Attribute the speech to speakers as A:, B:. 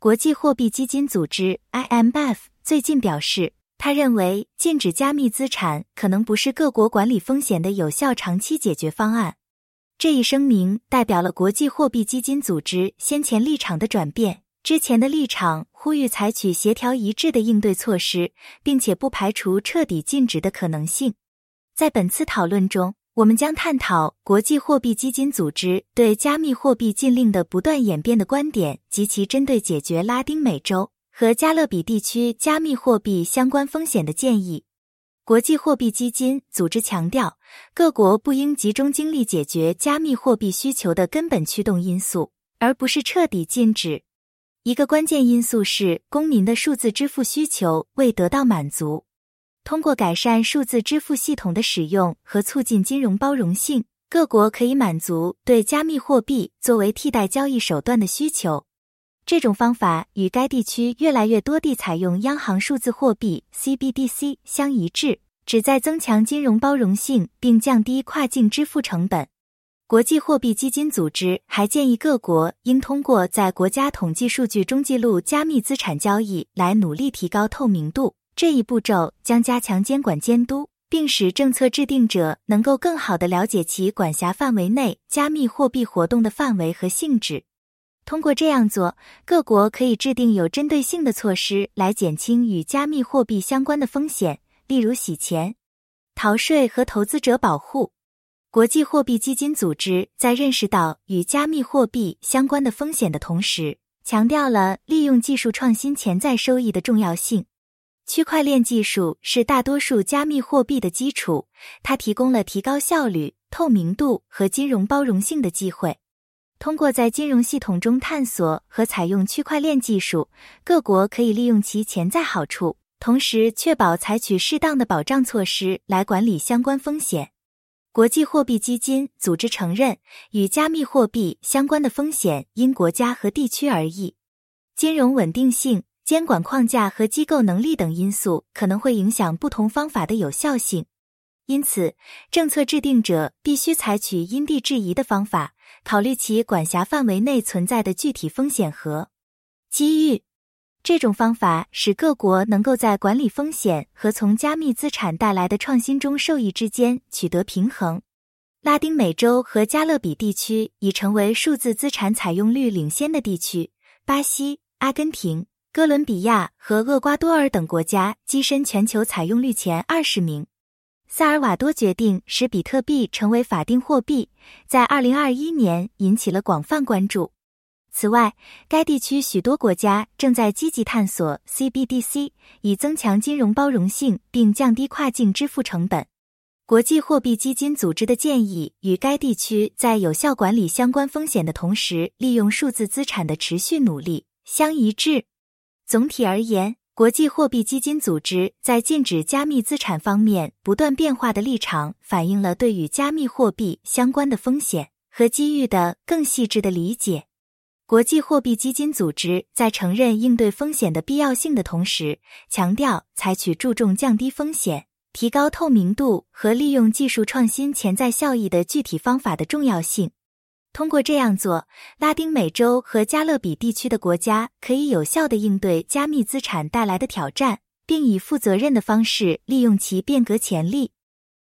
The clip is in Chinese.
A: 国际货币基金组织 （IMF） 最近表示，他认为禁止加密资产可能不是各国管理风险的有效长期解决方案。这一声明代表了国际货币基金组织先前立场的转变。之前的立场呼吁采取协调一致的应对措施，并且不排除彻底禁止的可能性。在本次讨论中，我们将探讨国际货币基金组织对加密货币禁令的不断演变的观点及其针对解决拉丁美洲和加勒比地区加密货币相关风险的建议。国际货币基金组织强调，各国不应集中精力解决加密货币需求的根本驱动因素，而不是彻底禁止。一个关键因素是公民的数字支付需求未得到满足。通过改善数字支付系统的使用和促进金融包容性，各国可以满足对加密货币作为替代交易手段的需求。这种方法与该地区越来越多地采用央行数字货币 （CBDC） 相一致，旨在增强金融包容性并降低跨境支付成本。国际货币基金组织还建议各国应通过在国家统计数据中记录加密资产交易来努力提高透明度。这一步骤将加强监管监督，并使政策制定者能够更好地了解其管辖范围内加密货币活动的范围和性质。通过这样做，各国可以制定有针对性的措施来减轻与加密货币相关的风险，例如洗钱、逃税和投资者保护。国际货币基金组织在认识到与加密货币相关的风险的同时，强调了利用技术创新潜在收益的重要性。区块链技术是大多数加密货币的基础，它提供了提高效率、透明度和金融包容性的机会。通过在金融系统中探索和采用区块链技术，各国可以利用其潜在好处，同时确保采取适当的保障措施来管理相关风险。国际货币基金组织承认，与加密货币相关的风险因国家和地区而异，金融稳定性、监管框架和机构能力等因素可能会影响不同方法的有效性。因此，政策制定者必须采取因地制宜的方法。考虑其管辖范围内存在的具体风险和机遇，这种方法使各国能够在管理风险和从加密资产带来的创新中受益之间取得平衡。拉丁美洲和加勒比地区已成为数字资产采用率领先的地区，巴西、阿根廷、哥伦比亚和厄瓜多尔等国家跻身全球采用率前二十名。萨尔瓦多决定使比特币成为法定货币，在二零二一年引起了广泛关注。此外，该地区许多国家正在积极探索 CBDC，以增强金融包容性并降低跨境支付成本。国际货币基金组织的建议与该地区在有效管理相关风险的同时，利用数字资产的持续努力相一致。总体而言。国际货币基金组织在禁止加密资产方面不断变化的立场，反映了对与加密货币相关的风险和机遇的更细致的理解。国际货币基金组织在承认应对风险的必要性的同时，强调采取注重降低风险、提高透明度和利用技术创新潜在效益的具体方法的重要性。通过这样做，拉丁美洲和加勒比地区的国家可以有效地应对加密资产带来的挑战，并以负责任的方式利用其变革潜力。